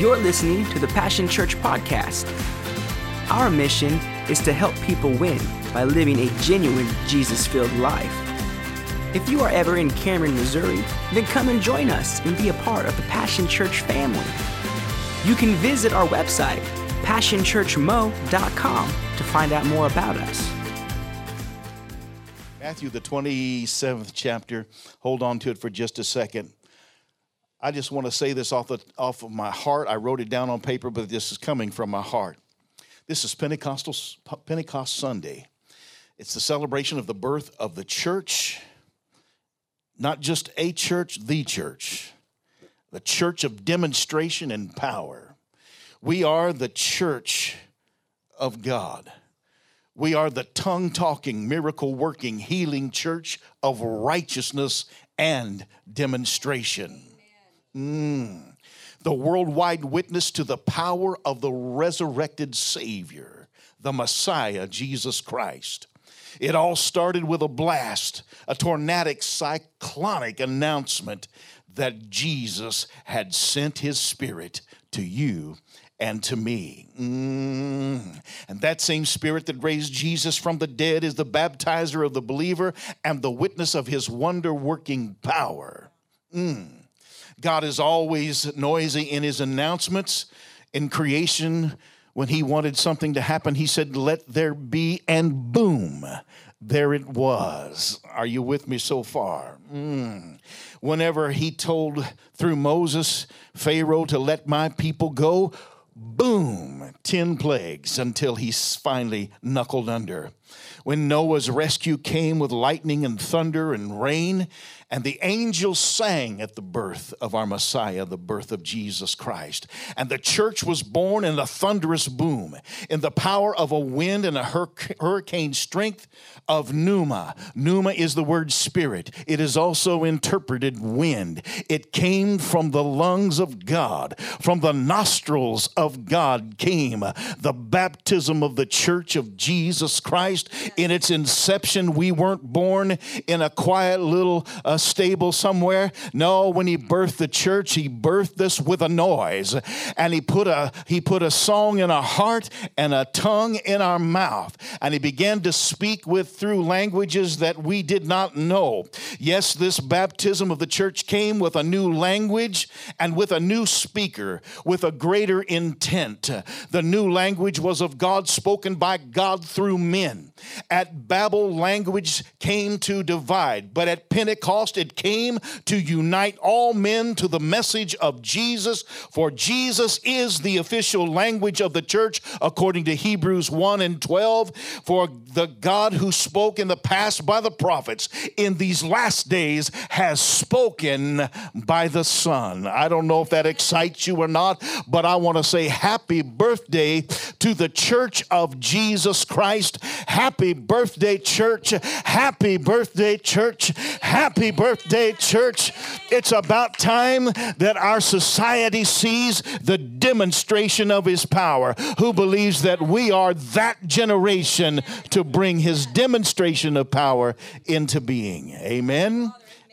You're listening to the Passion Church podcast. Our mission is to help people win by living a genuine Jesus filled life. If you are ever in Cameron, Missouri, then come and join us and be a part of the Passion Church family. You can visit our website, passionchurchmo.com, to find out more about us. Matthew, the 27th chapter. Hold on to it for just a second. I just want to say this off, the, off of my heart. I wrote it down on paper, but this is coming from my heart. This is Pentecostal, Pentecost Sunday. It's the celebration of the birth of the church, not just a church, the church, the church of demonstration and power. We are the church of God. We are the tongue talking, miracle working, healing church of righteousness and demonstration. Mm. The worldwide witness to the power of the resurrected Savior, the Messiah, Jesus Christ. It all started with a blast, a tornadic, cyclonic announcement that Jesus had sent his Spirit to you and to me. Mm. And that same spirit that raised Jesus from the dead is the baptizer of the believer and the witness of his wonder working power. Mm. God is always noisy in his announcements. In creation, when he wanted something to happen, he said, Let there be, and boom, there it was. Are you with me so far? Mm. Whenever he told through Moses, Pharaoh, to let my people go, boom, 10 plagues until he finally knuckled under. When Noah's rescue came with lightning and thunder and rain, and the angels sang at the birth of our Messiah, the birth of Jesus Christ. And the church was born in a thunderous boom, in the power of a wind and a hurricane strength of pneuma. Pneuma is the word spirit, it is also interpreted wind. It came from the lungs of God, from the nostrils of God came the baptism of the church of Jesus Christ. In its inception, we weren't born in a quiet little uh, stable somewhere. No, when he birthed the church, he birthed us with a noise. And he put a he put a song in our heart and a tongue in our mouth. And he began to speak with through languages that we did not know. Yes, this baptism of the church came with a new language and with a new speaker, with a greater intent. The new language was of God spoken by God through men. At Babel, language came to divide, but at Pentecost, it came to unite all men to the message of Jesus, for Jesus is the official language of the church, according to Hebrews 1 and 12. For the God who spoke in the past by the prophets in these last days has spoken by the Son. I don't know if that excites you or not, but I want to say happy birthday to the church of Jesus Christ. Happy birthday, church. Happy birthday, church. Happy birthday birthday, church. It's about time that our society sees the demonstration of his power. Who believes that we are that generation to bring his demonstration of power into being? Amen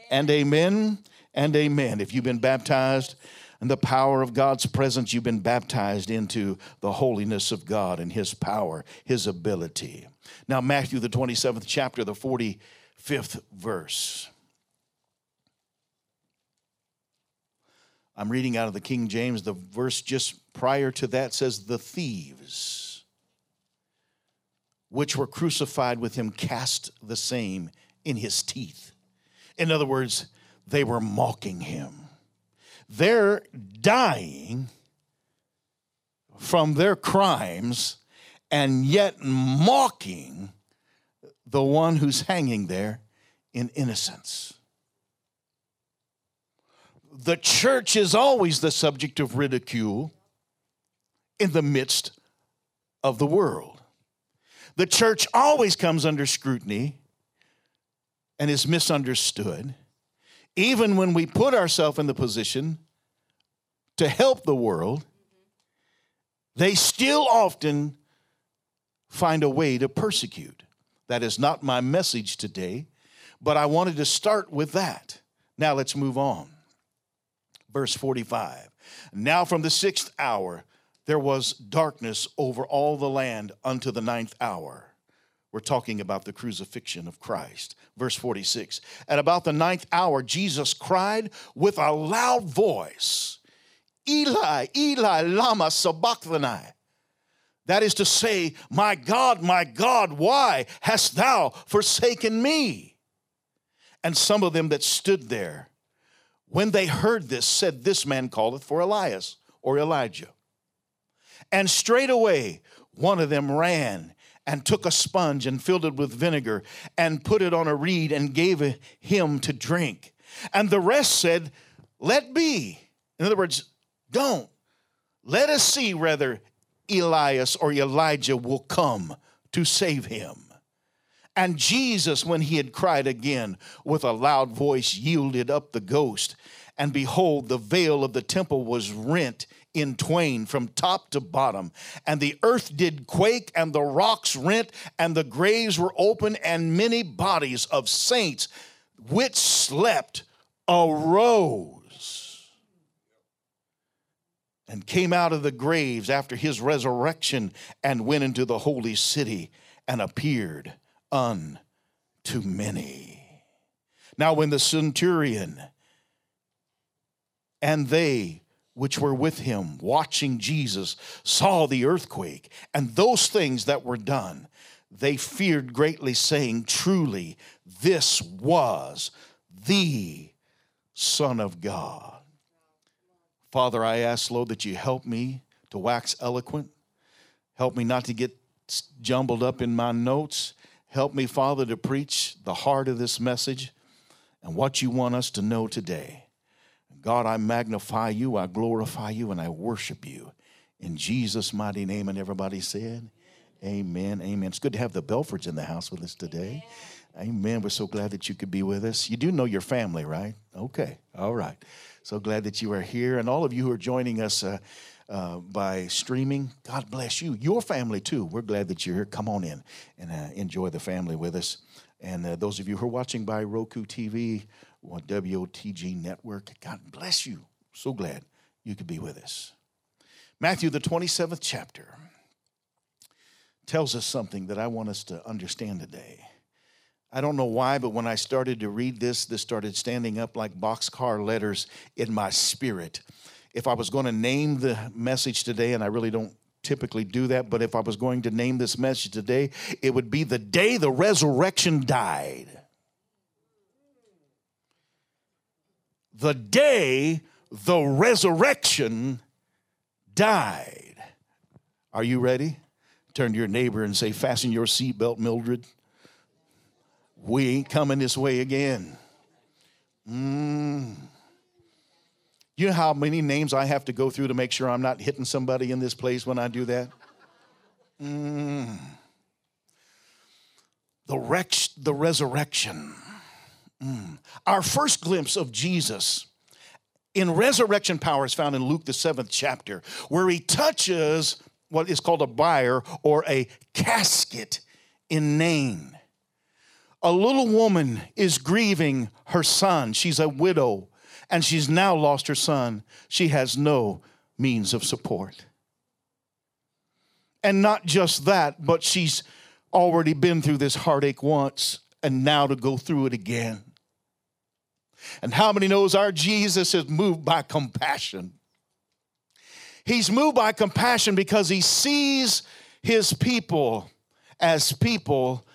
and amen and amen. If you've been baptized, in the power of God's presence, you've been baptized into the holiness of God and His power, His ability. Now, Matthew, the 27th chapter, the 45th verse. I'm reading out of the King James. The verse just prior to that says, The thieves which were crucified with him cast the same in his teeth. In other words, they were mocking him. They're dying from their crimes and yet mocking the one who's hanging there in innocence the church is always the subject of ridicule in the midst of the world. The church always comes under scrutiny and is misunderstood, even when we put ourselves in the position to help the world. They still often find a way to persecute. That is not my message today, but I wanted to start with that. Now let's move on. Verse 45 Now from the sixth hour there was darkness over all the land unto the ninth hour. We're talking about the crucifixion of Christ. Verse 46 At about the ninth hour, Jesus cried with a loud voice, Eli, Eli, Lama Sabachthani. That is to say, My God, my God, why hast thou forsaken me? And some of them that stood there, when they heard this, said, This man calleth for Elias or Elijah. And straightway one of them ran and took a sponge and filled it with vinegar and put it on a reed and gave him to drink. And the rest said, Let be. In other words, don't. Let us see whether Elias or Elijah will come to save him. And Jesus, when he had cried again with a loud voice, yielded up the ghost. And behold, the veil of the temple was rent in twain from top to bottom. And the earth did quake, and the rocks rent, and the graves were open, and many bodies of saints which slept arose and came out of the graves after his resurrection and went into the holy city and appeared unto many. Now, when the centurion and they which were with him watching Jesus saw the earthquake and those things that were done, they feared greatly, saying, Truly, this was the Son of God. Father, I ask, Lord, that you help me to wax eloquent. Help me not to get jumbled up in my notes. Help me, Father, to preach the heart of this message and what you want us to know today. God, I magnify you, I glorify you, and I worship you. In Jesus' mighty name, and everybody said, Amen. Amen. It's good to have the Belfords in the house with us today. Amen. We're so glad that you could be with us. You do know your family, right? Okay. All right. So glad that you are here. And all of you who are joining us uh, uh, by streaming, God bless you. Your family, too. We're glad that you're here. Come on in and uh, enjoy the family with us. And uh, those of you who are watching by Roku TV or WOTG Network, God bless you. So glad you could be with us. Matthew, the 27th chapter, tells us something that I want us to understand today. I don't know why, but when I started to read this, this started standing up like boxcar letters in my spirit. If I was going to name the message today, and I really don't typically do that, but if I was going to name this message today, it would be the day the resurrection died. The day the resurrection died. Are you ready? Turn to your neighbor and say, Fasten your seatbelt, Mildred. We ain't coming this way again. Mm. You know how many names I have to go through to make sure I'm not hitting somebody in this place when I do that? Mm. The, rex- the resurrection. Mm. Our first glimpse of Jesus in resurrection power is found in Luke, the seventh chapter, where he touches what is called a bier or a casket in Nain. A little woman is grieving her son. She's a widow and she's now lost her son. She has no means of support. And not just that, but she's already been through this heartache once and now to go through it again. And how many knows our Jesus is moved by compassion? He's moved by compassion because he sees his people as people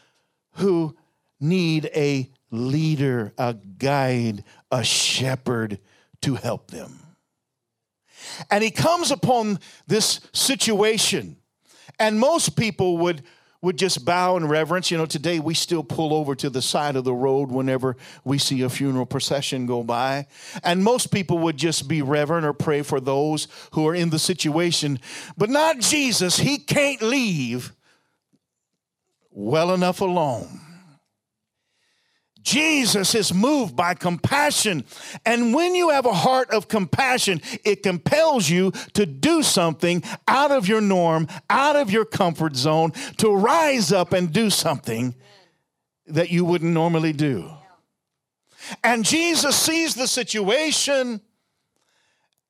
who need a leader, a guide, a shepherd to help them. And he comes upon this situation, and most people would would just bow in reverence. You know, today we still pull over to the side of the road whenever we see a funeral procession go by. And most people would just be reverent or pray for those who are in the situation. But not Jesus. He can't leave well enough alone. Jesus is moved by compassion. And when you have a heart of compassion, it compels you to do something out of your norm, out of your comfort zone, to rise up and do something that you wouldn't normally do. And Jesus sees the situation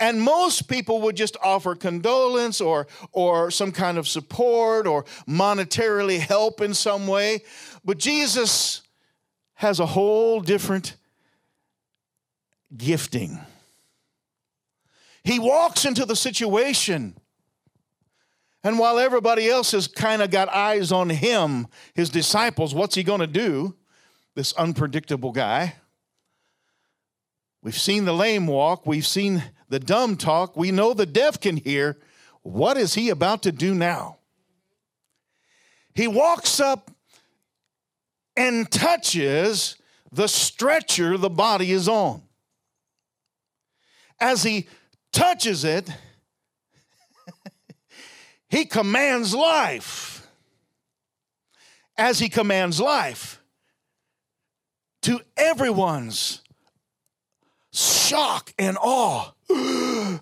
And most people would just offer condolence or, or some kind of support or monetarily help in some way. But Jesus has a whole different gifting. He walks into the situation, and while everybody else has kind of got eyes on him, his disciples, what's he going to do? This unpredictable guy. We've seen the lame walk, we've seen the dumb talk, we know the deaf can hear. What is he about to do now? He walks up and touches the stretcher the body is on. As he touches it, he commands life. As he commands life to everyone's shock and awe, the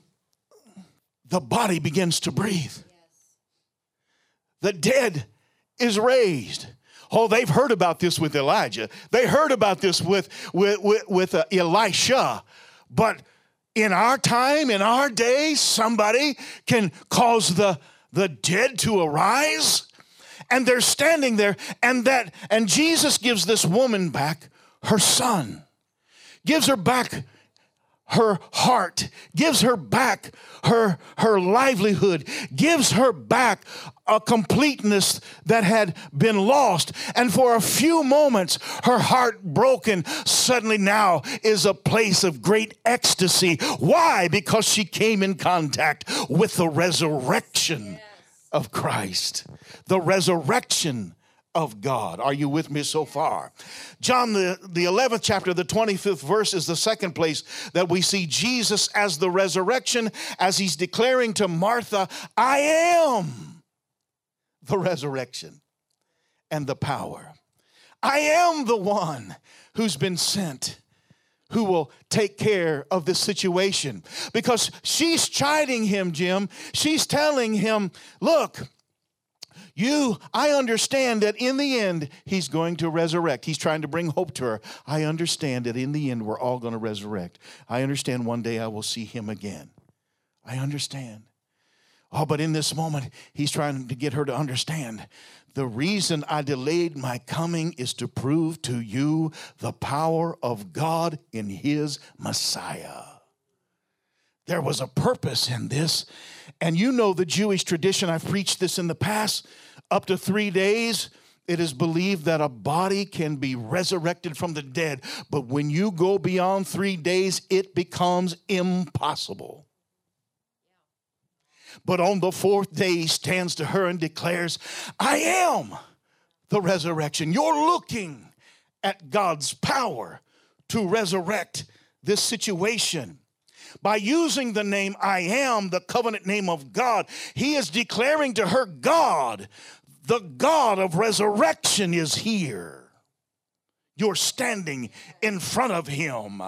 body begins to breathe. The dead is raised. Oh, they've heard about this with Elijah. They heard about this with, with, with, with uh, Elisha. But in our time, in our day, somebody can cause the, the dead to arise. And they're standing there, and that, and Jesus gives this woman back her son, gives her back her heart, gives her back her, her livelihood, gives her back a completeness that had been lost. And for a few moments, her heart broken suddenly now is a place of great ecstasy. Why? Because she came in contact with the resurrection yes. of Christ, the resurrection of God. Are you with me so far? John, the, the 11th chapter, the 25th verse is the second place that we see Jesus as the resurrection, as he's declaring to Martha, I am the resurrection and the power. I am the one who's been sent who will take care of this situation because she's chiding him, Jim. She's telling him, Look, you, I understand that in the end, he's going to resurrect. He's trying to bring hope to her. I understand that in the end, we're all going to resurrect. I understand one day I will see him again. I understand. Oh, but in this moment, he's trying to get her to understand the reason I delayed my coming is to prove to you the power of God in his Messiah. There was a purpose in this. And you know the Jewish tradition, I've preached this in the past. Up to three days, it is believed that a body can be resurrected from the dead. But when you go beyond three days, it becomes impossible. But on the fourth day, he stands to her and declares, I am the resurrection. You're looking at God's power to resurrect this situation. By using the name I am, the covenant name of God, he is declaring to her God the God of resurrection is here. You're standing in front of him.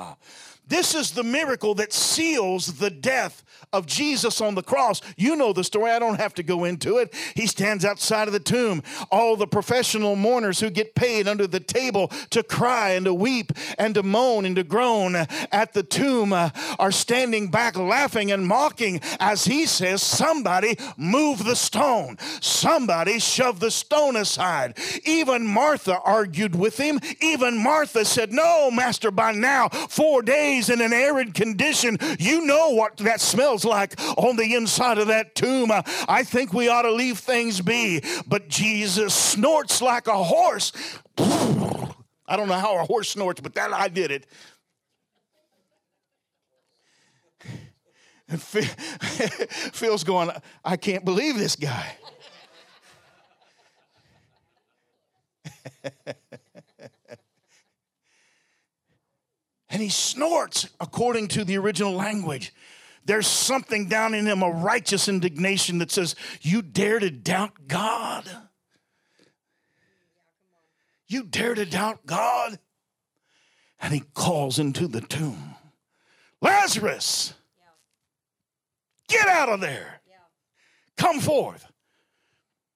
This is the miracle that seals the death of Jesus on the cross. You know the story. I don't have to go into it. He stands outside of the tomb. All the professional mourners who get paid under the table to cry and to weep and to moan and to groan at the tomb uh, are standing back laughing and mocking as he says, Somebody move the stone. Somebody shove the stone aside. Even Martha argued with him. Even Martha said, No, Master, by now, four days in an arid condition, you know what that smells like on the inside of that tomb. I think we ought to leave things be. But Jesus snorts like a horse. I don't know how a horse snorts, but that I did it. Phil's going, I can't believe this guy. and he snorts according to the original language. There's something down in him, a righteous indignation that says, You dare to doubt God? You dare to doubt God? And he calls into the tomb Lazarus, get out of there. Come forth.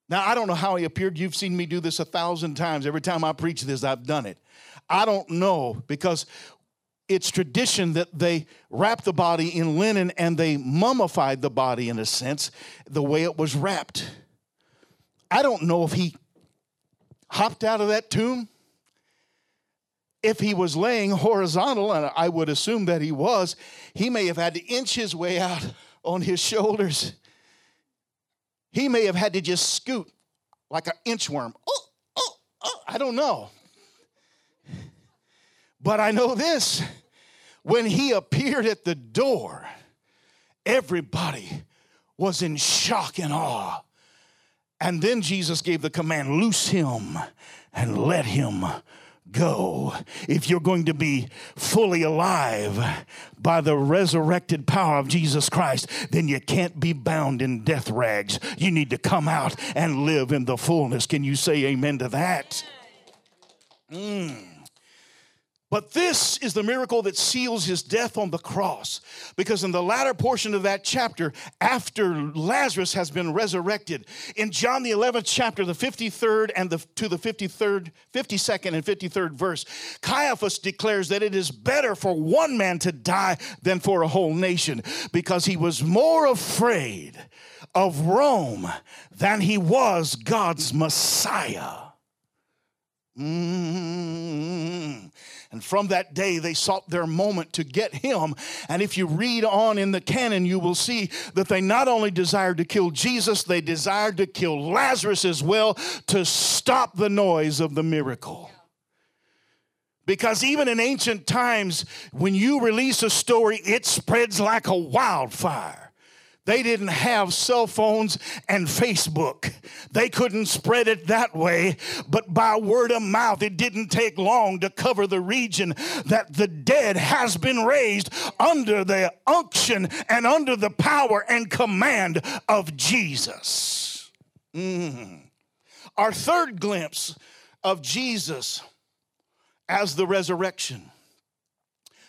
Now, I don't know how he appeared. You've seen me do this a thousand times. Every time I preach this, I've done it. I don't know because it's tradition that they wrapped the body in linen and they mummified the body in a sense, the way it was wrapped. I don't know if he hopped out of that tomb. If he was laying horizontal, and I would assume that he was, he may have had to inch his way out on his shoulders. He may have had to just scoot like an inchworm. Oh, oh, oh, I don't know. But I know this when he appeared at the door, everybody was in shock and awe. And then Jesus gave the command loose him and let him go. If you're going to be fully alive by the resurrected power of Jesus Christ, then you can't be bound in death rags. You need to come out and live in the fullness. Can you say amen to that? Mm. But this is the miracle that seals his death on the cross. Because in the latter portion of that chapter, after Lazarus has been resurrected, in John the 11th chapter, the 53rd and the, to the 53rd, 52nd and 53rd verse, Caiaphas declares that it is better for one man to die than for a whole nation, because he was more afraid of Rome than he was God's Messiah. Mm-hmm. And from that day, they sought their moment to get him. And if you read on in the canon, you will see that they not only desired to kill Jesus, they desired to kill Lazarus as well to stop the noise of the miracle. Because even in ancient times, when you release a story, it spreads like a wildfire. They didn't have cell phones and Facebook. They couldn't spread it that way, but by word of mouth, it didn't take long to cover the region that the dead has been raised under the unction and under the power and command of Jesus. Mm. Our third glimpse of Jesus as the resurrection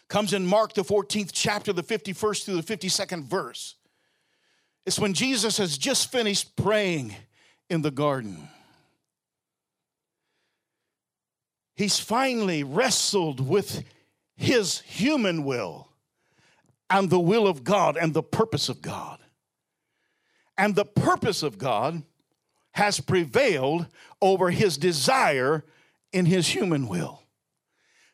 comes in Mark, the 14th chapter, the 51st through the 52nd verse. It's when Jesus has just finished praying in the garden. He's finally wrestled with his human will and the will of God and the purpose of God. And the purpose of God has prevailed over his desire in his human will.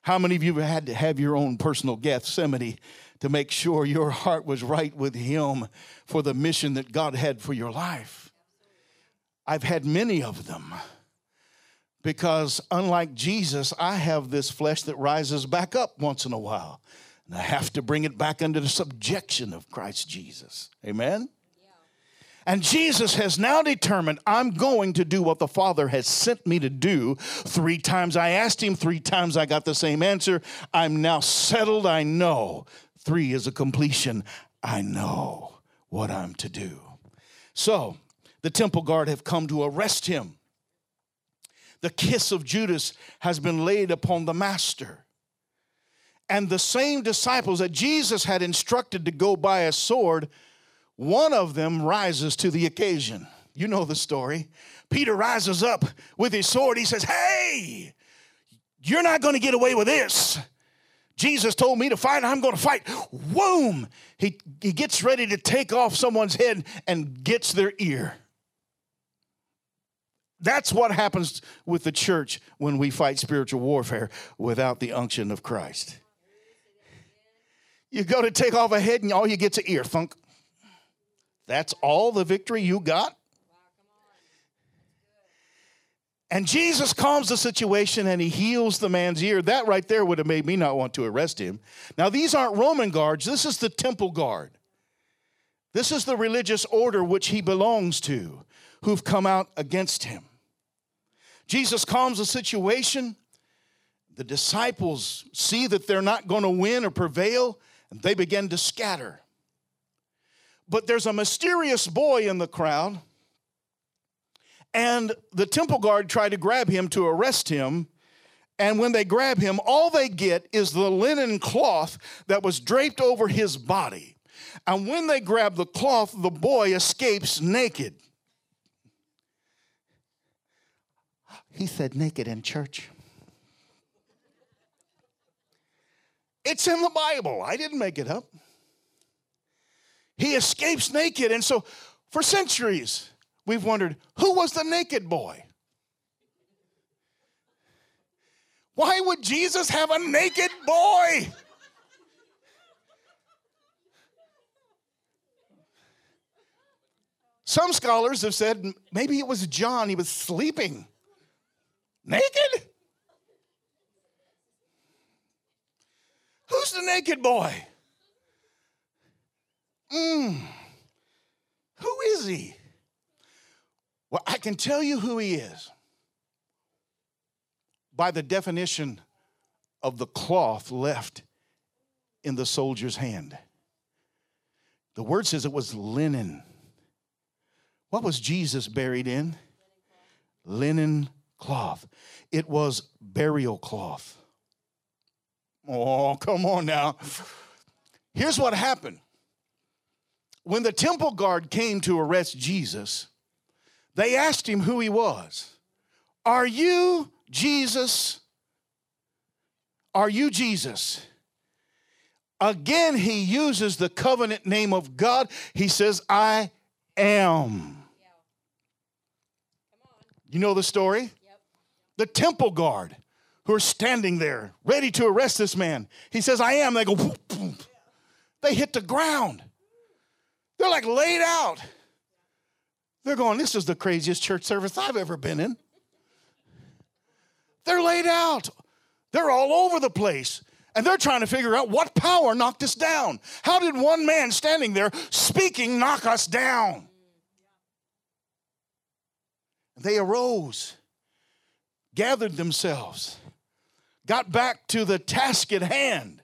How many of you have had to have your own personal Gethsemane to make sure your heart was right with Him for the mission that God had for your life. I've had many of them because, unlike Jesus, I have this flesh that rises back up once in a while. And I have to bring it back under the subjection of Christ Jesus. Amen? And Jesus has now determined, I'm going to do what the Father has sent me to do. Three times I asked him, three times I got the same answer. I'm now settled. I know Three is a completion. I know what I'm to do. So the temple guard have come to arrest him. The kiss of Judas has been laid upon the master. And the same disciples that Jesus had instructed to go buy a sword, one of them rises to the occasion. You know the story. Peter rises up with his sword. He says, Hey, you're not going to get away with this. Jesus told me to fight, I'm going to fight. Boom! He, he gets ready to take off someone's head and gets their ear. That's what happens with the church when we fight spiritual warfare without the unction of Christ. You go to take off a head and all you get's an ear thunk. That's all the victory you got? And Jesus calms the situation and he heals the man's ear. That right there would have made me not want to arrest him. Now, these aren't Roman guards, this is the temple guard. This is the religious order which he belongs to who've come out against him. Jesus calms the situation. The disciples see that they're not going to win or prevail, and they begin to scatter. But there's a mysterious boy in the crowd and the temple guard tried to grab him to arrest him. And when they grab him, all they get is the linen cloth that was draped over his body. And when they grab the cloth, the boy escapes naked. He said, naked in church. It's in the Bible. I didn't make it up. He escapes naked. And so for centuries, we've wondered who was the naked boy? Why would Jesus have a naked boy? Some scholars have said maybe it was John, he was sleeping. Naked? Who's the naked boy? Mm. Who is he? Well, I can tell you who he is by the definition of the cloth left in the soldier's hand. The word says it was linen. What was Jesus buried in? Linen cloth. It was burial cloth. Oh, come on now. Here's what happened. When the temple guard came to arrest Jesus, they asked him who he was. Are you Jesus? Are you Jesus? Again, he uses the covenant name of God. He says, I am. You know the story? Yep. The temple guard who are standing there ready to arrest this man. He says, I am. They go, they hit the ground. They're like laid out. They're going, This is the craziest church service I've ever been in. They're laid out. They're all over the place. And they're trying to figure out what power knocked us down. How did one man standing there speaking knock us down? They arose, gathered themselves, got back to the task at hand.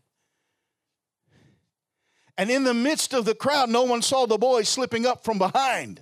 And in the midst of the crowd, no one saw the boy slipping up from behind.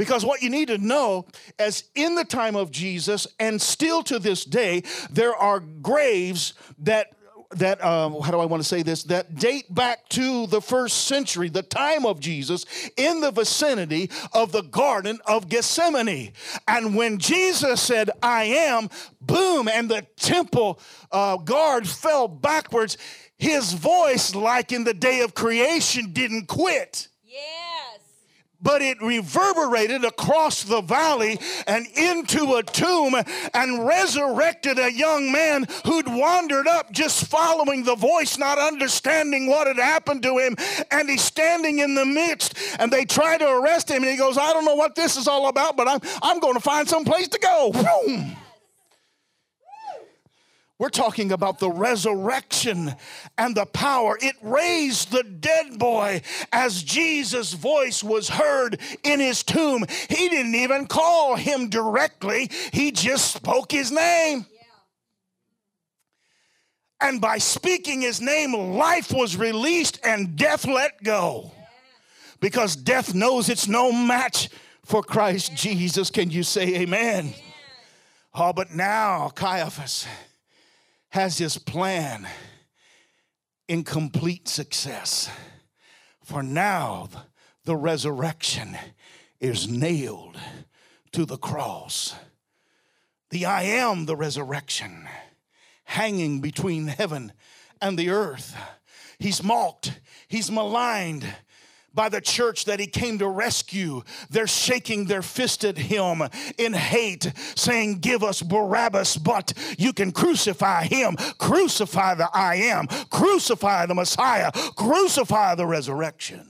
Because what you need to know is in the time of Jesus and still to this day, there are graves that that um, how do I want to say this that date back to the first century, the time of Jesus, in the vicinity of the Garden of Gethsemane. And when Jesus said, "I am," boom, and the temple uh, guard fell backwards. His voice, like in the day of creation, didn't quit. Yes but it reverberated across the valley and into a tomb and resurrected a young man who'd wandered up just following the voice, not understanding what had happened to him. And he's standing in the midst, and they try to arrest him, and he goes, I don't know what this is all about, but I'm, I'm going to find some place to go. We're talking about the resurrection and the power. It raised the dead boy as Jesus' voice was heard in his tomb. He didn't even call him directly, he just spoke his name. And by speaking his name, life was released and death let go. Because death knows it's no match for Christ Jesus. Can you say amen? Oh, but now, Caiaphas has his plan in complete success. For now, the resurrection is nailed to the cross. The I am the resurrection, hanging between heaven and the earth. He's mocked, he's maligned, by the church that he came to rescue. They're shaking their fist at him in hate, saying, Give us Barabbas, but you can crucify him. Crucify the I am, crucify the Messiah, crucify the resurrection.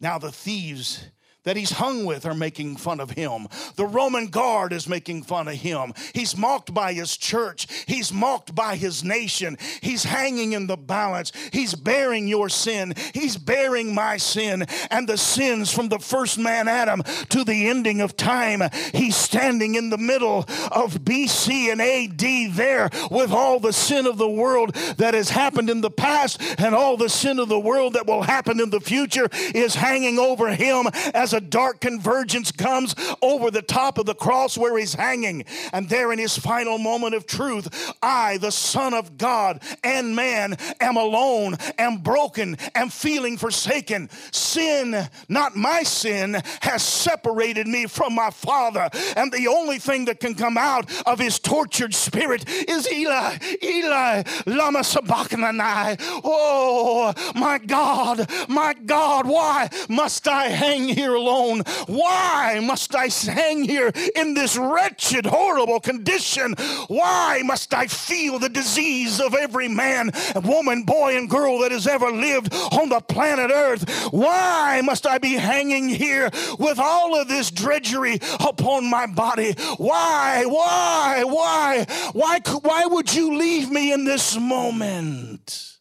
Now the thieves that he's hung with are making fun of him. The Roman guard is making fun of him. He's mocked by his church. He's mocked by his nation. He's hanging in the balance. He's bearing your sin. He's bearing my sin and the sins from the first man Adam to the ending of time. He's standing in the middle of BC and AD there with all the sin of the world that has happened in the past and all the sin of the world that will happen in the future is hanging over him as a dark convergence comes over the top of the cross where he's hanging. And there in his final moment of truth, I, the Son of God and man, am alone, am broken, am feeling forsaken. Sin, not my sin, has separated me from my Father. And the only thing that can come out of his tortured spirit is Eli, Eli, Lama Sabachthani. Oh, my God, my God, why must I hang here alone? Why must I hang here in this wretched, horrible condition? Why must I feel the disease of every man, woman, boy, and girl that has ever lived on the planet Earth? Why must I be hanging here with all of this drudgery upon my body? Why, why, why, why, why would you leave me in this moment?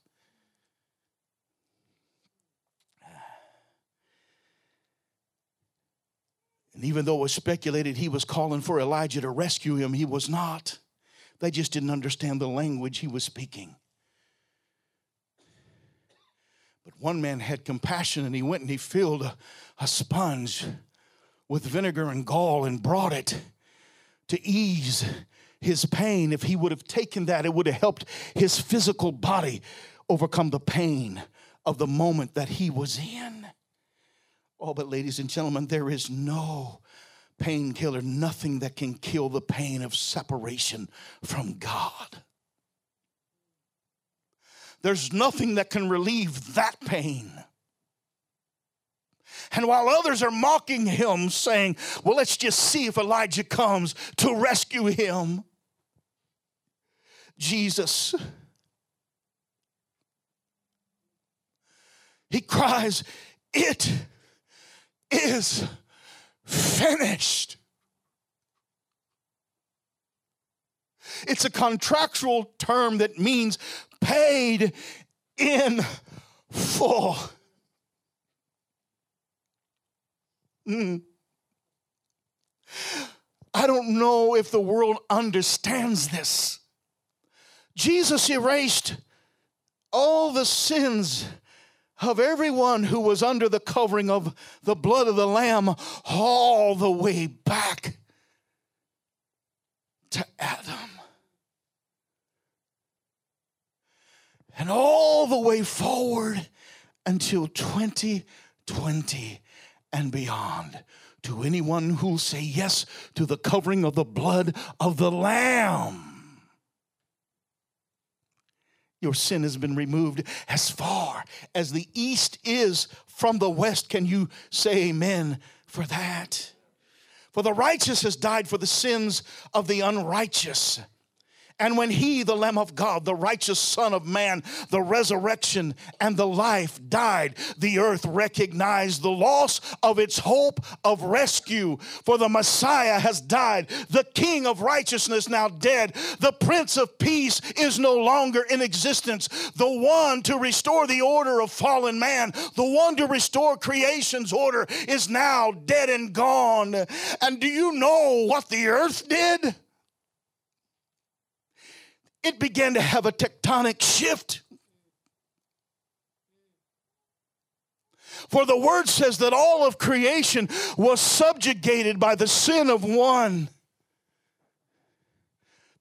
And even though it was speculated he was calling for Elijah to rescue him, he was not. They just didn't understand the language he was speaking. But one man had compassion and he went and he filled a, a sponge with vinegar and gall and brought it to ease his pain. If he would have taken that, it would have helped his physical body overcome the pain of the moment that he was in. Oh, but ladies and gentlemen, there is no painkiller, nothing that can kill the pain of separation from God. There's nothing that can relieve that pain. And while others are mocking him, saying, Well, let's just see if Elijah comes to rescue him, Jesus, he cries, It is finished. It's a contractual term that means paid in full. Mm. I don't know if the world understands this. Jesus erased all the sins of everyone who was under the covering of the blood of the Lamb all the way back to Adam. And all the way forward until 2020 and beyond. To anyone who'll say yes to the covering of the blood of the Lamb your sin has been removed as far as the east is from the west. Can you say amen for that? For the righteous has died for the sins of the unrighteous. And when he, the Lamb of God, the righteous Son of Man, the resurrection and the life died, the earth recognized the loss of its hope of rescue. For the Messiah has died, the King of righteousness now dead, the Prince of Peace is no longer in existence, the one to restore the order of fallen man, the one to restore creation's order is now dead and gone. And do you know what the earth did? It began to have a tectonic shift. For the word says that all of creation was subjugated by the sin of one.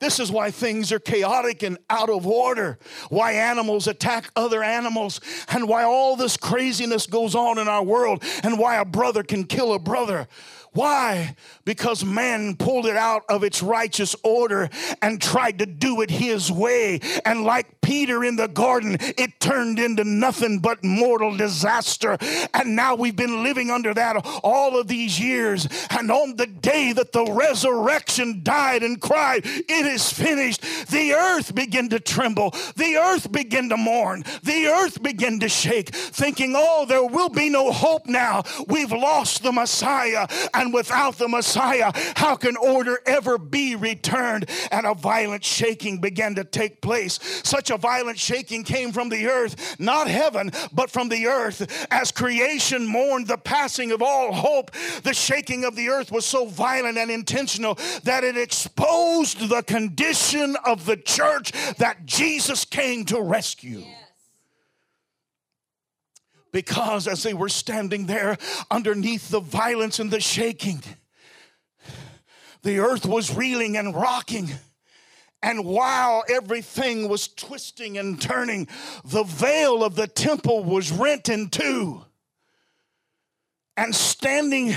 This is why things are chaotic and out of order, why animals attack other animals, and why all this craziness goes on in our world, and why a brother can kill a brother. Why? Because man pulled it out of its righteous order and tried to do it his way. And like Peter in the garden, it turned into nothing but mortal disaster. And now we've been living under that all of these years. And on the day that the resurrection died and cried, It is finished, the earth began to tremble, the earth began to mourn, the earth began to shake, thinking, Oh, there will be no hope now. We've lost the Messiah. And without the Messiah, how can order ever be returned? And a violent shaking began to take place. Such a violent shaking came from the earth, not heaven, but from the earth. As creation mourned the passing of all hope, the shaking of the earth was so violent and intentional that it exposed the condition of the church that Jesus came to rescue. Because as they were standing there underneath the violence and the shaking, the earth was reeling and rocking. And while everything was twisting and turning, the veil of the temple was rent in two. And standing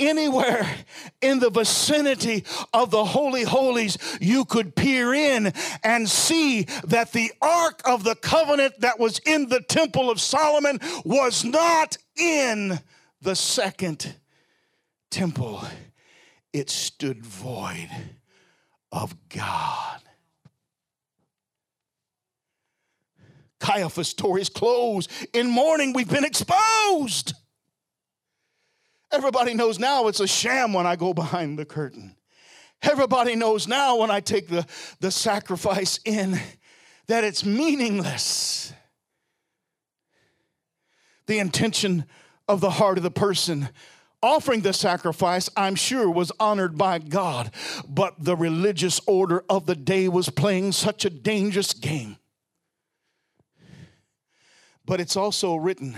anywhere in the vicinity of the Holy Holies, you could peer in and see that the Ark of the Covenant that was in the Temple of Solomon was not in the second temple, it stood void of God. Caiaphas tore his clothes. In mourning, we've been exposed. Everybody knows now it's a sham when I go behind the curtain. Everybody knows now when I take the, the sacrifice in that it's meaningless. The intention of the heart of the person offering the sacrifice, I'm sure, was honored by God, but the religious order of the day was playing such a dangerous game. But it's also written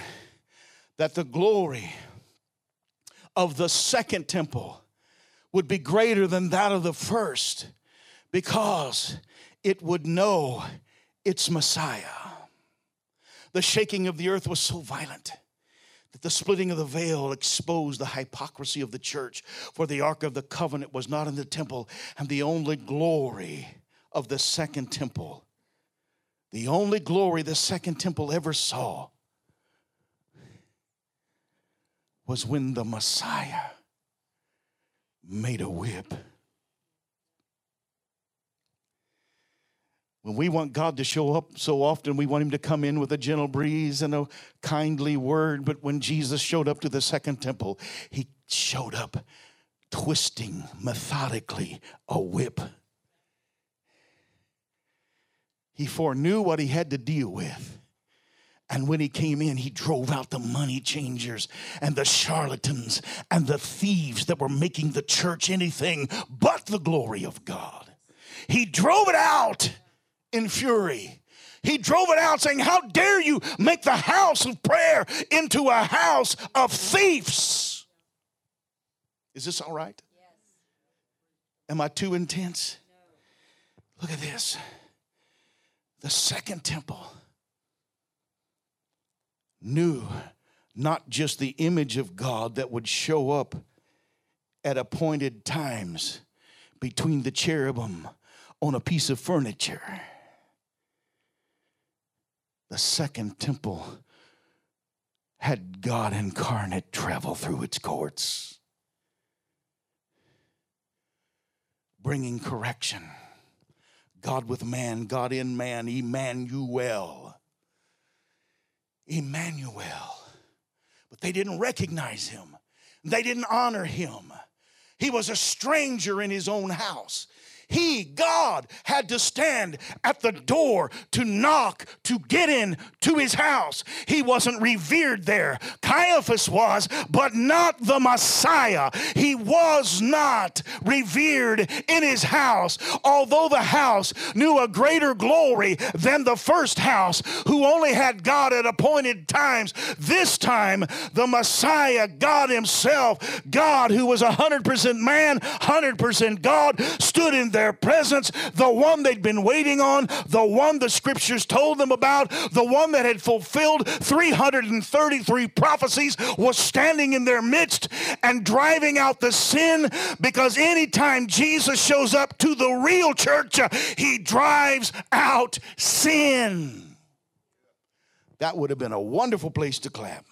that the glory of the second temple would be greater than that of the first because it would know its Messiah. The shaking of the earth was so violent that the splitting of the veil exposed the hypocrisy of the church, for the Ark of the Covenant was not in the temple, and the only glory of the second temple, the only glory the second temple ever saw, was when the Messiah made a whip. When we want God to show up so often, we want Him to come in with a gentle breeze and a kindly word. But when Jesus showed up to the second temple, He showed up twisting methodically a whip. He foreknew what He had to deal with. And when he came in, he drove out the money changers and the charlatans and the thieves that were making the church anything but the glory of God. He drove it out in fury. He drove it out saying, How dare you make the house of prayer into a house of thieves? Is this all right? Am I too intense? Look at this. The second temple knew not just the image of God that would show up at appointed times between the cherubim on a piece of furniture the second temple had God incarnate travel through its courts, bringing correction. God with man, God in man, Emmanuel. Emmanuel. But they didn't recognize him, they didn't honor him. He was a stranger in his own house. He, God, had to stand at the door to knock to get in to his house. He wasn't revered there. Caiaphas was, but not the Messiah. He was not revered in his house, although the house knew a greater glory than the first house, who only had God at appointed times. This time, the Messiah, God Himself, God who was 100% man, 100% God, stood in there their presence, the one they'd been waiting on, the one the scriptures told them about, the one that had fulfilled 333 prophecies, was standing in their midst and driving out the sin because anytime Jesus shows up to the real church, he drives out sin. That would have been a wonderful place to clap.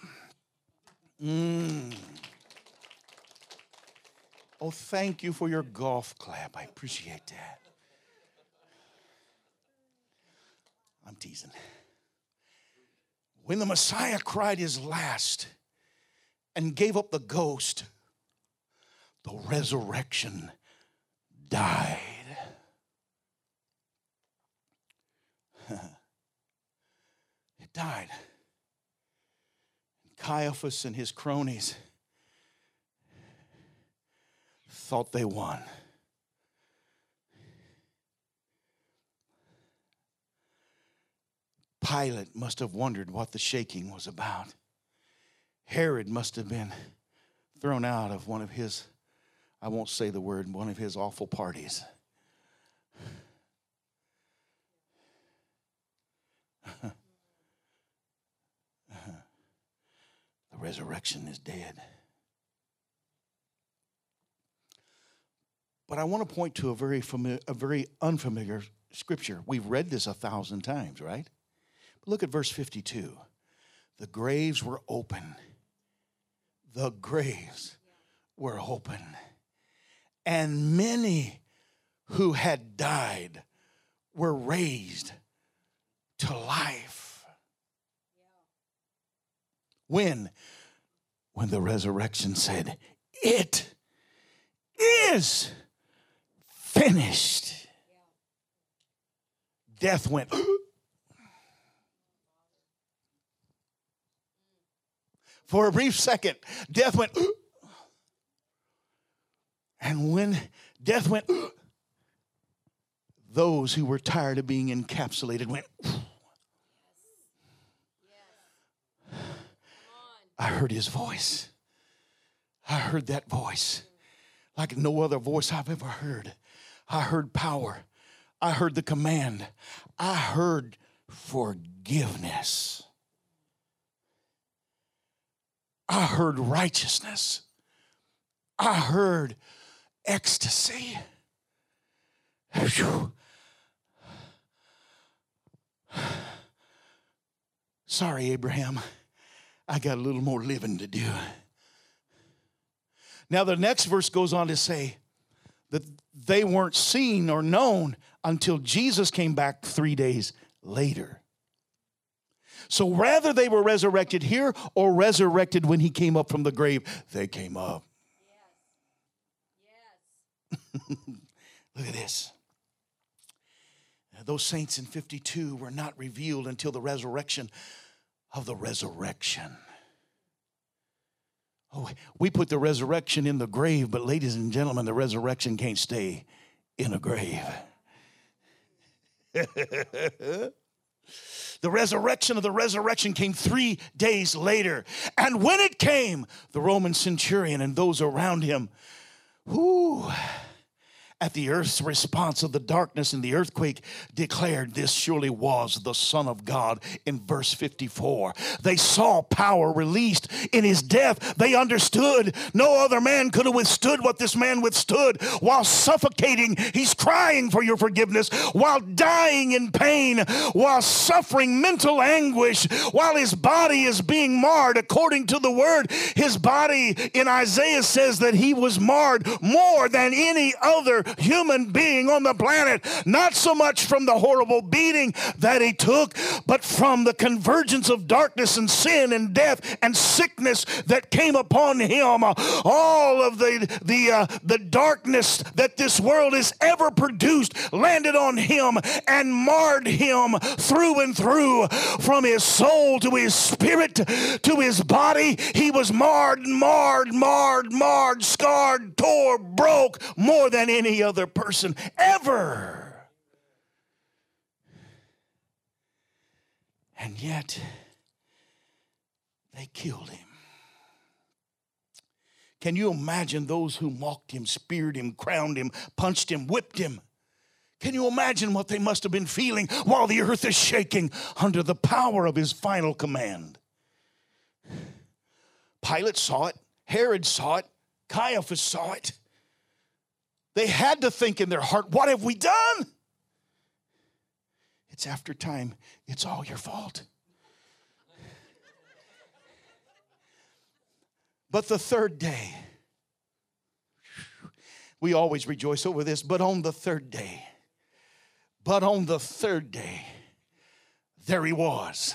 Mm. Oh, thank you for your golf clap. I appreciate that. I'm teasing. When the Messiah cried his last and gave up the ghost, the resurrection died. it died. Caiaphas and his cronies thought they won. Pilate must have wondered what the shaking was about. Herod must have been thrown out of one of his, I won't say the word, one of his awful parties. the resurrection is dead. But I want to point to a very, a very unfamiliar scripture. We've read this a thousand times, right? But look at verse 52. The graves were open. The graves were open. And many who had died were raised to life. When? When the resurrection said, It is finished. Death went. For a brief second, death went. And when death went, those who were tired of being encapsulated went. I heard his voice. I heard that voice like no other voice I've ever heard. I heard power. I heard the command. I heard forgiveness. I heard righteousness. I heard ecstasy. Sorry, Abraham. I got a little more living to do. Now, the next verse goes on to say, that they weren't seen or known until Jesus came back three days later. So rather they were resurrected here or resurrected when he came up from the grave, they came up. Yes. Yes. Look at this. Those saints in 52 were not revealed until the resurrection of the resurrection. Oh, we put the resurrection in the grave, but ladies and gentlemen, the resurrection can't stay in a grave. the resurrection of the resurrection came three days later. And when it came, the Roman centurion and those around him, whoo, at the earth's response of the darkness and the earthquake declared this surely was the Son of God in verse 54. They saw power released in his death. They understood no other man could have withstood what this man withstood while suffocating. He's crying for your forgiveness while dying in pain, while suffering mental anguish, while his body is being marred. According to the word, his body in Isaiah says that he was marred more than any other human being on the planet, not so much from the horrible beating that he took, but from the convergence of darkness and sin and death and sickness that came upon him. All of the, the, uh, the darkness that this world has ever produced landed on him and marred him through and through from his soul to his spirit to his body. He was marred, marred, marred, marred, scarred, tore, broke more than any other person ever. And yet, they killed him. Can you imagine those who mocked him, speared him, crowned him, punched him, whipped him? Can you imagine what they must have been feeling while the earth is shaking under the power of his final command? Pilate saw it, Herod saw it, Caiaphas saw it. They had to think in their heart, what have we done? It's after time, it's all your fault. But the third day, we always rejoice over this, but on the third day, but on the third day, there he was.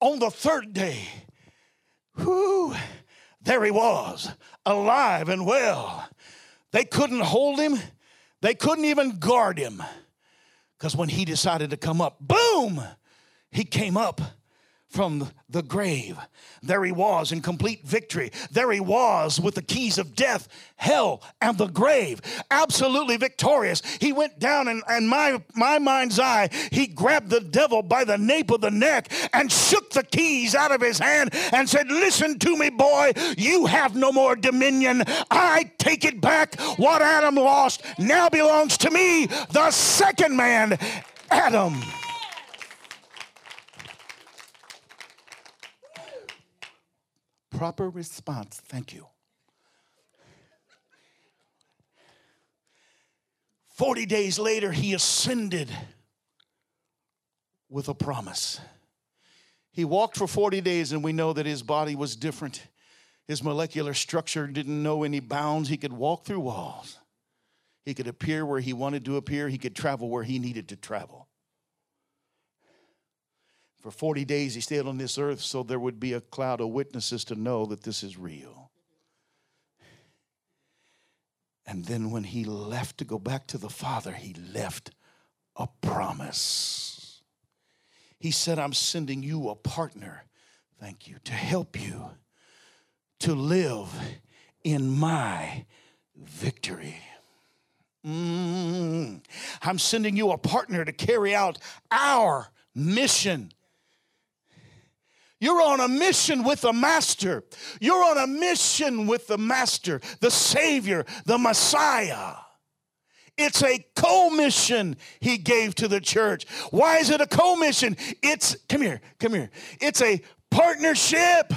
On the third day, whoo, there he was, alive and well. They couldn't hold him, they couldn't even guard him. Because when he decided to come up, boom, he came up from the grave. There he was in complete victory. There he was with the keys of death, hell, and the grave. Absolutely victorious. He went down and, and my, my mind's eye, he grabbed the devil by the nape of the neck and shook the keys out of his hand and said, Listen to me, boy, you have no more dominion. I take it back. What Adam lost now belongs to me, the second man, Adam. Proper response. Thank you. 40 days later, he ascended with a promise. He walked for 40 days, and we know that his body was different. His molecular structure didn't know any bounds. He could walk through walls. He could appear where he wanted to appear. He could travel where he needed to travel. For 40 days, he stayed on this earth so there would be a cloud of witnesses to know that this is real. And then when he left to go back to the Father, he left a promise. He said, I'm sending you a partner, thank you, to help you to live in my victory. Mm. I'm sending you a partner to carry out our mission. You're on a mission with the Master. You're on a mission with the Master, the Savior, the Messiah. It's a co-mission he gave to the church. Why is it a co-mission? It's come here, come here. It's a partnership.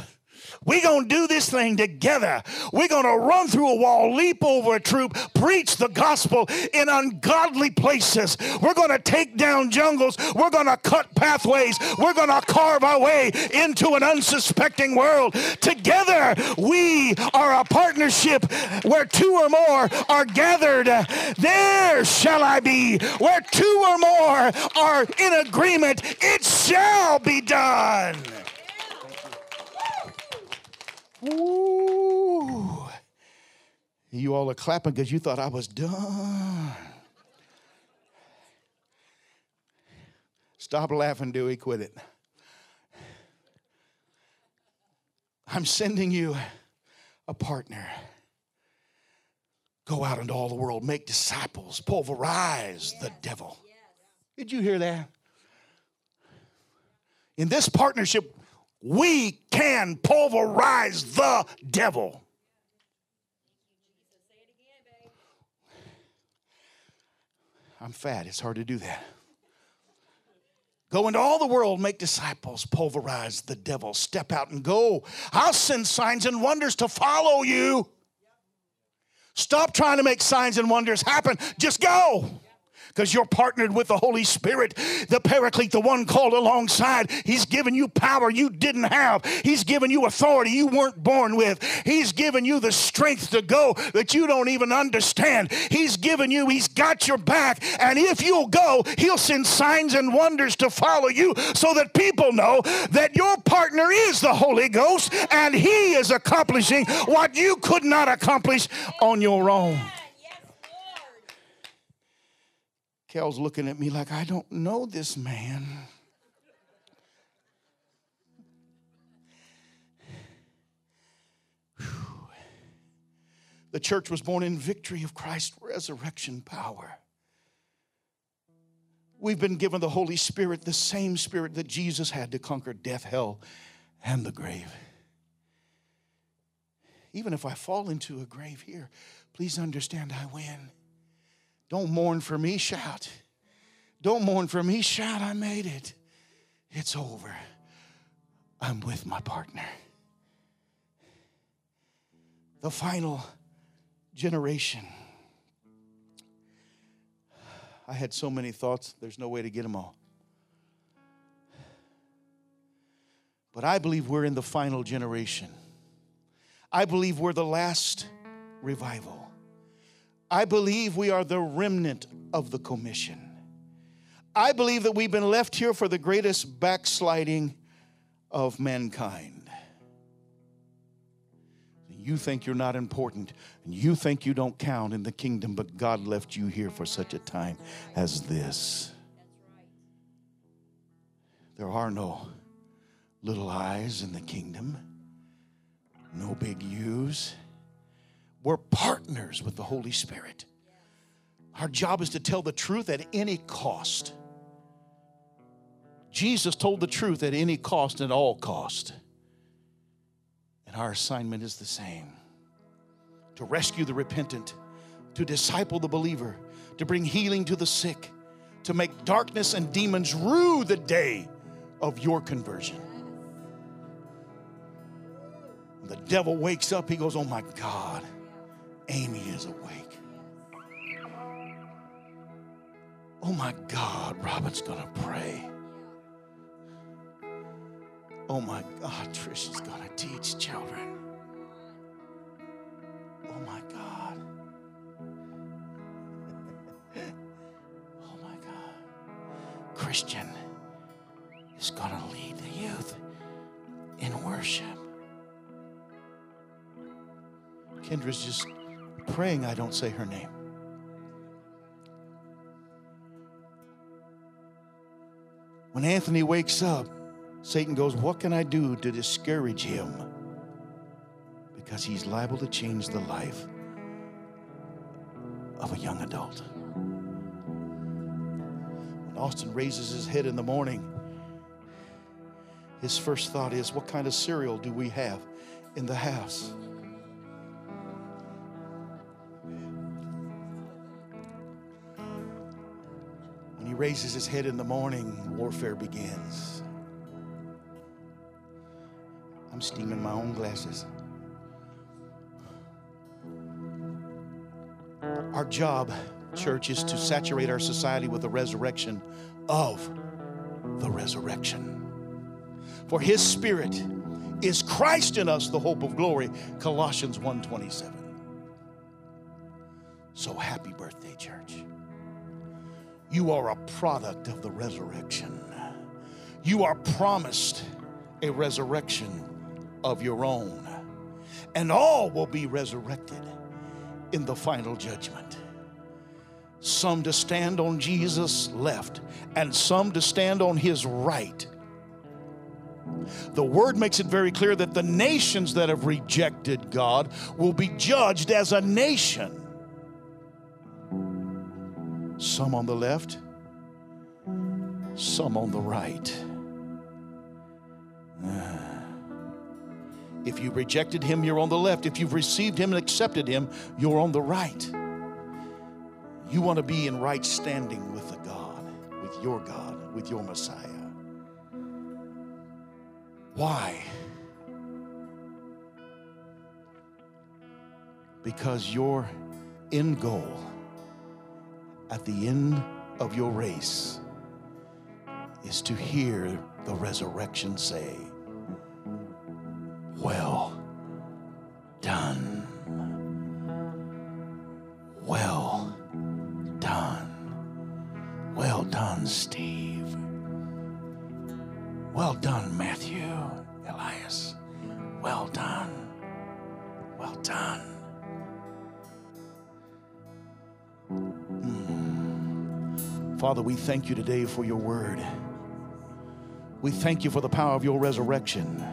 We're going to do this thing together. We're going to run through a wall, leap over a troop, preach the gospel in ungodly places. We're going to take down jungles. We're going to cut pathways. We're going to carve our way into an unsuspecting world. Together, we are a partnership where two or more are gathered. There shall I be. Where two or more are in agreement, it shall be done. Ooh. You all are clapping because you thought I was done. Stop laughing, Dewey. Quit it. I'm sending you a partner. Go out into all the world, make disciples, pulverize the devil. Did you hear that? In this partnership, we can pulverize the devil. I'm fat, it's hard to do that. Go into all the world, make disciples, pulverize the devil, step out and go. I'll send signs and wonders to follow you. Stop trying to make signs and wonders happen, just go because you're partnered with the Holy Spirit, the Paraclete, the one called alongside. He's given you power you didn't have. He's given you authority you weren't born with. He's given you the strength to go that you don't even understand. He's given you, He's got your back. And if you'll go, He'll send signs and wonders to follow you so that people know that your partner is the Holy Ghost and He is accomplishing what you could not accomplish on your own. Kel's looking at me like, I don't know this man. The church was born in victory of Christ's resurrection power. We've been given the Holy Spirit, the same Spirit that Jesus had to conquer death, hell, and the grave. Even if I fall into a grave here, please understand I win. Don't mourn for me, shout. Don't mourn for me, shout, I made it. It's over. I'm with my partner. The final generation. I had so many thoughts, there's no way to get them all. But I believe we're in the final generation. I believe we're the last revival. I believe we are the remnant of the commission. I believe that we've been left here for the greatest backsliding of mankind. You think you're not important, and you think you don't count in the kingdom, but God left you here for such a time as this. There are no little eyes in the kingdom, no big U's. We're partners with the Holy Spirit. Our job is to tell the truth at any cost. Jesus told the truth at any cost, at all cost. And our assignment is the same to rescue the repentant, to disciple the believer, to bring healing to the sick, to make darkness and demons rue the day of your conversion. When the devil wakes up, he goes, Oh my God, Amy is awake. Oh my God, Robin's gonna pray. Oh my God, Trish is gonna teach children. Oh my God. oh my God. Christian is gonna lead the youth in worship. Kendra's just praying I don't say her name. When Anthony wakes up, Satan goes, What can I do to discourage him? Because he's liable to change the life of a young adult. When Austin raises his head in the morning, his first thought is, What kind of cereal do we have in the house? Raises his head in the morning, warfare begins. I'm steaming my own glasses. Our job, church, is to saturate our society with the resurrection of the resurrection. For his spirit is Christ in us, the hope of glory. Colossians 1:27. So happy birthday, church. You are a product of the resurrection. You are promised a resurrection of your own. And all will be resurrected in the final judgment. Some to stand on Jesus' left, and some to stand on his right. The word makes it very clear that the nations that have rejected God will be judged as a nation. Some on the left, some on the right. Ah. If you rejected him, you're on the left. If you've received him and accepted him, you're on the right. You want to be in right standing with the God, with your God, with your Messiah. Why? Because your end goal at the end of your race is to hear the resurrection say, Well done. Well done. Well done, Steve. Well done, Matthew, Elias. Well done. Well done. Father, we thank you today for your word. We thank you for the power of your resurrection.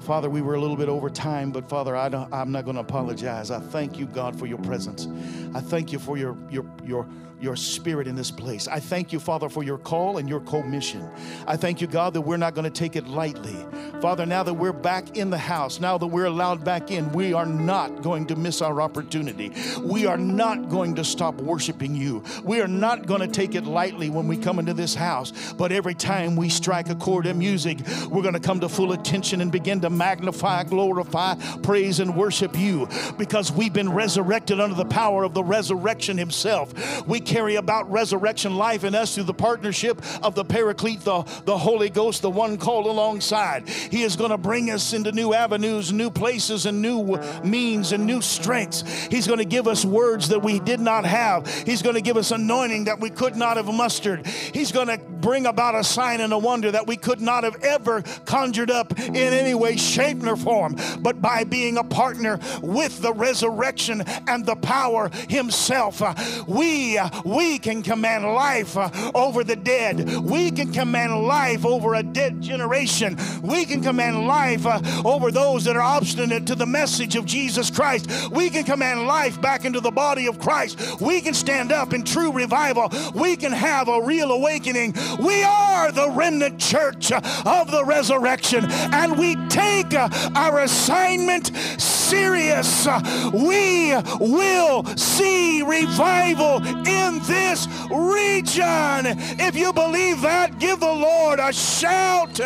Father, we were a little bit over time, but Father, I I'm not going to apologize. I thank you, God, for your presence. I thank you for your, your, your, your spirit in this place. I thank you, Father, for your call and your commission. I thank you, God, that we're not going to take it lightly. Father, now that we're back in the house, now that we're allowed back in, we are not going to miss our opportunity. We are not going to stop worshiping you. We are not going to take it lightly when we come into this house. But every time we strike a chord in music, we're going to come to full attention and begin to magnify, glorify, praise, and worship you because we've been resurrected under the power of the resurrection Himself. We carry about resurrection life in us through the partnership of the Paraclete, the, the Holy Ghost, the one called alongside. He is going to bring us into new avenues, new places, and new means and new strengths. He's going to give us words that we did not have. He's going to give us anointing that we could not have mustered. He's going to bring about a sign and a wonder that we could not have ever conjured up in any way, shape, or form, but by being a partner with the resurrection and the power Himself. We, we can command life uh, over the dead. We can command life over a dead generation. We can command life uh, over those that are obstinate to the message of Jesus Christ. We can command life back into the body of Christ. We can stand up in true revival. We can have a real awakening. We are the remnant church uh, of the resurrection, and we take uh, our assignment serious. We will see revival in this region. If you believe that, give the Lord a shout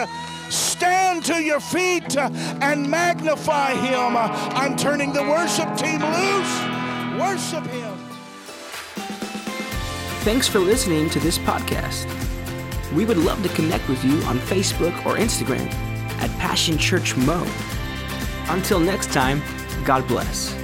stand to your feet and magnify him. I'm turning the worship team loose. Worship him. Thanks for listening to this podcast. We would love to connect with you on Facebook or Instagram at Passion Church Mo. Until next time, God bless.